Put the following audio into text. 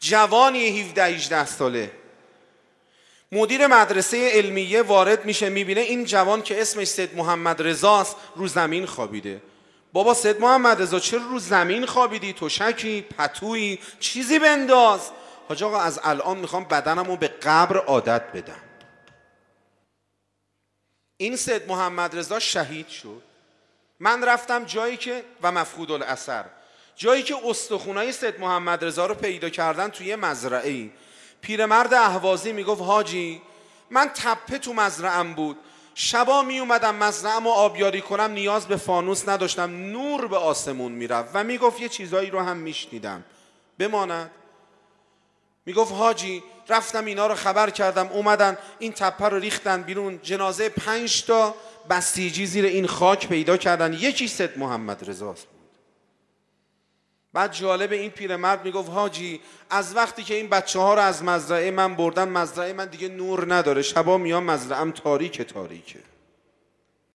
جوانی 17 18 ساله. مدیر مدرسه علمیه وارد میشه می‌بینه این جوان که اسمش سید محمد رضاست رو زمین خوابیده. بابا سید محمد رضا چرا رو زمین خوابیدی؟ تشکی پتویی چیزی بنداز. حاج آقا از الان می‌خوام بدنم به قبر عادت بدم. این سید محمد رضا شهید شد. من رفتم جایی که و مفقود الاثر جایی که استخونای سید محمد رضا رو پیدا کردن توی مزرعه ای پیرمرد اهوازی می‌گفت حاجی من تپه تو مزرعم بود. شبا می اومدم مزرعم رو آبیاری کنم نیاز به فانوس نداشتم. نور به آسمون می‌رفت. و می‌گفت یه چیزایی رو هم میشنیدم. بماند. می‌گفت حاجی رفتم اینا رو خبر کردم. اومدن این تپه رو ریختن بیرون. جنازه پنج تا بستیجی زیر این خاک پیدا کردن. یکی ست محمد رضاست. بعد جالب این پیرمرد می‌گفت حاجی از وقتی که این بچه ها رو از مزرعه من بردن مزرعه من دیگه نور نداره شبا میام مزرعم تاریک تاریکه.